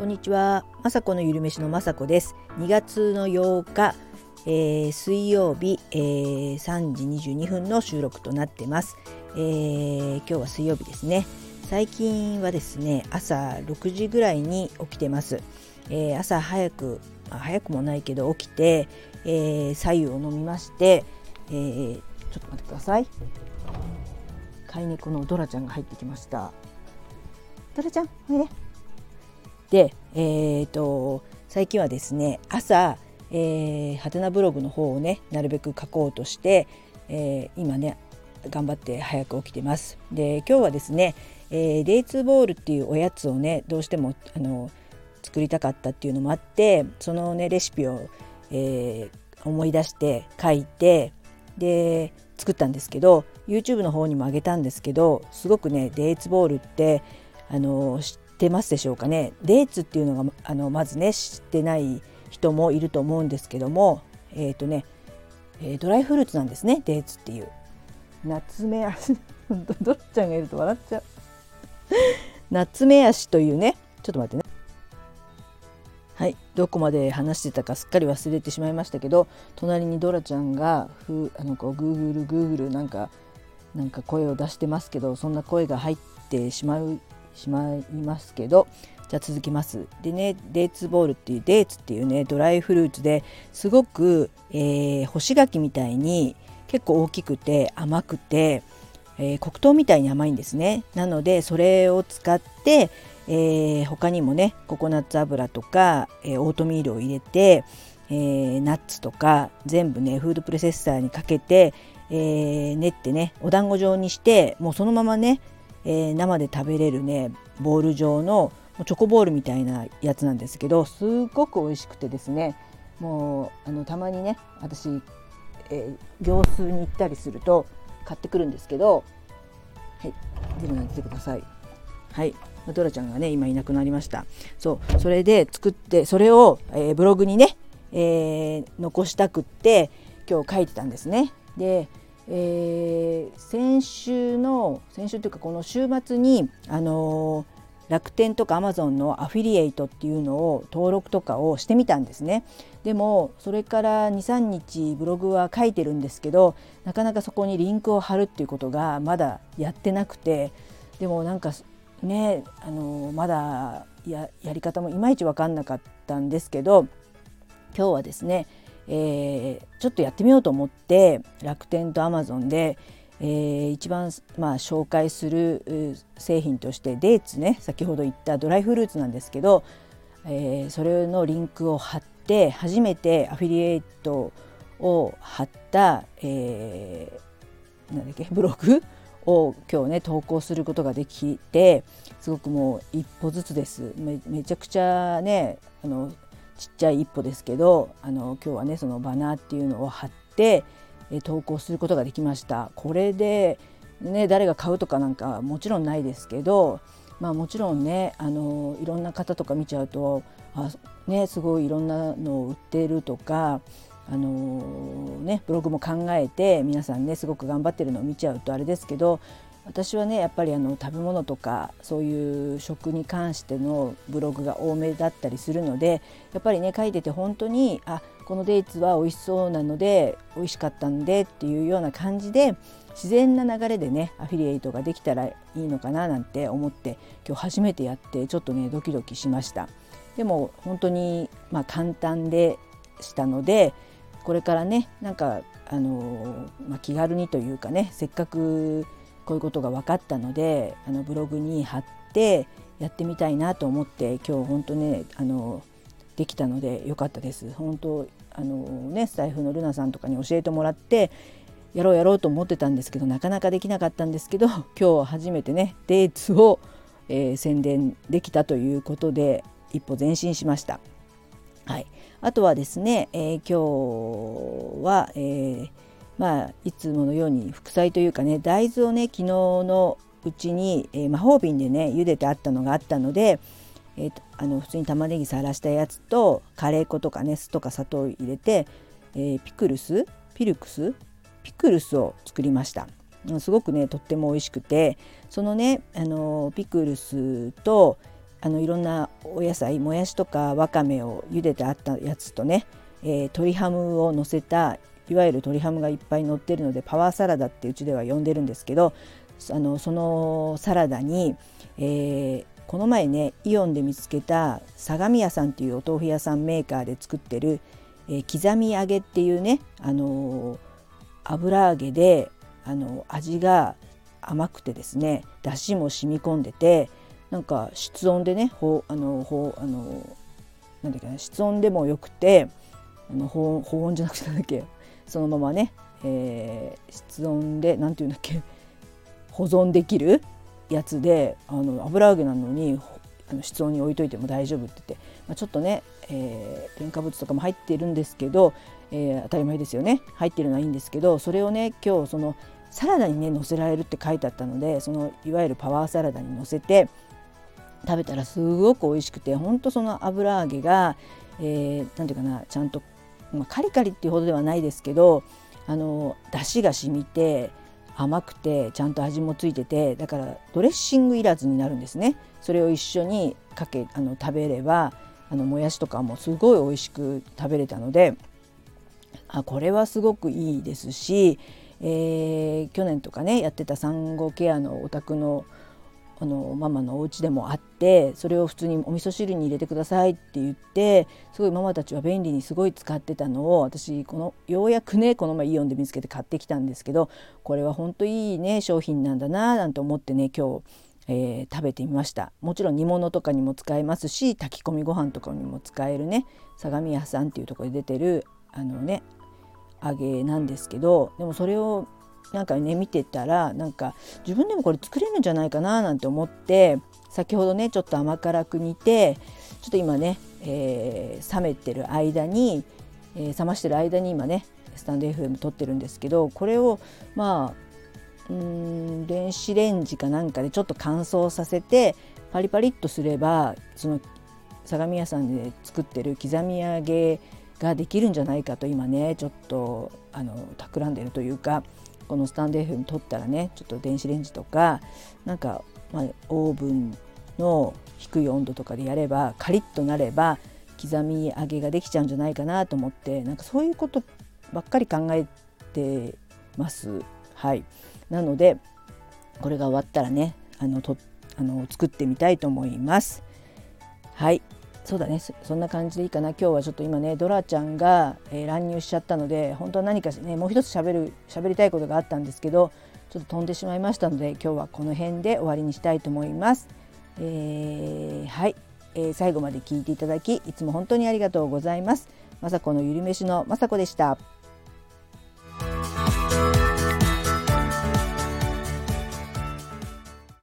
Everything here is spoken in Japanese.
こんにちは、まさこのゆるめしのまさこです。2月の8日、えー、水曜日、えー、3時22分の収録となってます、えー、今日は水曜日ですね。最近はですね、朝6時ぐらいに起きてます。え朝早く、まあ、早くもないけど起きて、え左右を飲みまして、えちょっと待ってください。飼い猫のドラちゃんが入ってきました。ドラちゃん、おいで。で、えーと、最近はですね朝、えー、はてなブログの方をねなるべく書こうとして、えー、今ね頑張って早く起きてます。で今日はですね、えー、デイツボールっていうおやつをねどうしてもあの作りたかったっていうのもあってそのねレシピを、えー、思い出して書いてで作ったんですけど YouTube の方にも上げたんですけどすごくねデイツボールってあの知ってますでしょうかね？デーツっていうのがあのまずね知ってない人もいると思うんですけどもえっ、ー、とね、えー、ドライフルーツなんですねデーツっていう。夏目足どっちゃんがいると笑っちゃう。夏目足というねちょっと待ってね。はいどこまで話してたかすっかり忘れてしまいましたけど隣にドラちゃんがふあのこうグーグルグーグルなんかなんか声を出してますけどそんな声が入ってしまうしまいますけどじゃあ続きます。でねデーツボールっていうデーツっていうねドライフルーツですごく、えー、干し柿みたいに結構大きくて甘くて、えー、黒糖みたいに甘いんですね。なのでそれを使って、えー、他にもねココナッツ油とか、えー、オートミールを入れて、えー、ナッツとか全部ねフードプロセッサーにかけて、えー、練ってねお団子状にしてもうそのままねえー、生で食べれるねボール状のチョコボールみたいなやつなんですけどすっごく美味しくてですねもうあのたまにね私、えー、業数に行ったりすると買ってくるんですけどはい全部投げてください。はいドラちゃんがね今いなくなりました。そうそれで作ってそれを、えー、ブログにね、えー、残したくって今日書いてたんですね。でえー、先週の先週というかこの週末にあのー、楽天とかアマゾンのアフィリエイトっていうのを登録とかをしてみたんですね。でもそれから23日ブログは書いてるんですけどなかなかそこにリンクを貼るっていうことがまだやってなくてでもなんかねあのー、まだややり方もいまいち分かんなかったんですけど今日はですねえー、ちょっとやってみようと思って楽天とアマゾンで、えー、一番、まあ、紹介する製品としてデーツね先ほど言ったドライフルーツなんですけど、えー、それのリンクを貼って初めてアフィリエイトを貼った、えー、なんだっけブログ を今日ね投稿することができてすごくもう一歩ずつです。めめちゃくちゃねあのちっちゃい一歩ですけどあの今日はねそのバナーっていうのを貼ってえ投稿することができました。これでね誰が買うとかなんかもちろんないですけどまあもちろんねあのいろんな方とか見ちゃうとあねすごいいろんなのを売ってるとかあのねブログも考えて皆さんねすごく頑張ってるのを見ちゃうとあれですけど私はねやっぱりあの食べ物とかそういう食に関してのブログが多めだったりするのでやっぱりね書いてて本当にあこのデーツは美味しそうなので美味しかったんでっていうような感じで自然な流れでねアフィリエイトができたらいいのかななんて思って今日初めてやってちょっとねドキドキしました。でも本当にまあ簡単でしたのでこれからねなんかあの、まあ、気軽にというかねせっかくこういうことが分かったのであのブログに貼ってやってみたいなと思って今日本当ねあのできたので良かったです。本当あのねスタイフのルナさんとかに教えてもらってやろうやろうと思ってたんですけどなかなかできなかったんですけど 今日初めてねデーツを、えー、宣伝できたということで一歩前進しました。はい、あとはですね、えー、今日は、えーまあ、いつものように副菜というかね大豆をね昨日のうちに、えー、魔法瓶でね茹でてあったのがあったので、えー、あの普通に玉ねぎさらしたやつとカレー粉とかね酢とか砂糖を入れて、えー、ピクルスピルクスピクルスを作りました。すごくねとっても美味しくてそのねあのピクルスとあのいろんなお野菜もやしとかわかめを茹でてあったやつとね、えー、鶏ハムを乗せたいわゆる鶏ハムがいっぱい乗ってるのでパワーサラダってうちでは呼んでるんですけどあのそのサラダに、えー、この前ねイオンで見つけた相模屋さんっていうお豆腐屋さんメーカーで作ってる、えー、刻み揚げっていうね、あのー、油揚げで、あの味が甘くてですねだしも染み込んでてなんか室温でねほあのほあのなんだっけな室温でもよくてあの保温じゃなくてなんだっけそのままね、えー、室温で何て言うんだっけ 保存できるやつであの油揚げなのにあの室温に置いといても大丈夫って言って、まあ、ちょっとね、えー、添加物とかも入っているんですけど、えー、当たり前ですよね。入ってるのはいいんですけどそれをね今日そのサラダにね乗せられるって書いてあったのでそのいわゆるパワーサラダに乗せて食べたらすごく美味しくてほんとその油揚げが何、えー、て言うかなちゃんと、まあ、カリカリっていうほどではないですけどあの出汁が染みて甘くてちゃんと味もついててだからドレッシングいらずになるんですね。それを一緒にかけあの食べればあのもやしとかもすごい美味しく食べれたのであこれはすごくいいですし、えー、去年とかねやってた産後ケアのお宅のあのママのお家でもあってそれを普通にお味噌汁に入れてくださいって言ってすごいママたちは便利にすごい使ってたのを私このようやくねこの前イオンで見つけて買ってきたんですけどこれは本当いいね商品なんだななんて思ってね今日、えー、食べてみました。もちろん煮物とかにも使えますし炊き込みご飯とかにも使えるね相模屋さんっていうとこで出てるあのね揚げなんですけどでもそれをなんかね見てたらなんか自分でもこれ作れるんじゃないかななんて思って先ほどねちょっと甘辛く煮てちょっと今ね、えー、冷めてる間に、えー、冷ましてる間に今ねスタンド FM 撮ってるんですけどこれをまあうん電子レンジかなんかでちょっと乾燥させてパリパリっとすればその相模屋さんで作ってる刻み揚げができるんじゃないかと今ねちょっとあの企んでるというかこのスタンド F に撮ったらねちょっと電子レンジとかなんか、まあ、オーブンの低い温度とかでやればカリッとなれば刻み揚げができちゃうんじゃないかなと思ってなんかそういうことばっかり考えてます。はい、なのでこれが終わったらねあのとあの作ってみたいと思います。はいそうだねそんな感じでいいかな今日はちょっと今ねドラちゃんが、えー、乱入しちゃったので本当は何かねもう一つ喋る喋りたいことがあったんですけどちょっと飛んでしまいましたので今日はこの辺で終わりにしたいと思います。えー、はい、えー、最後まで聞いていただきいつも本当にありがとうございます。まさこのゆりめしのまさこでした。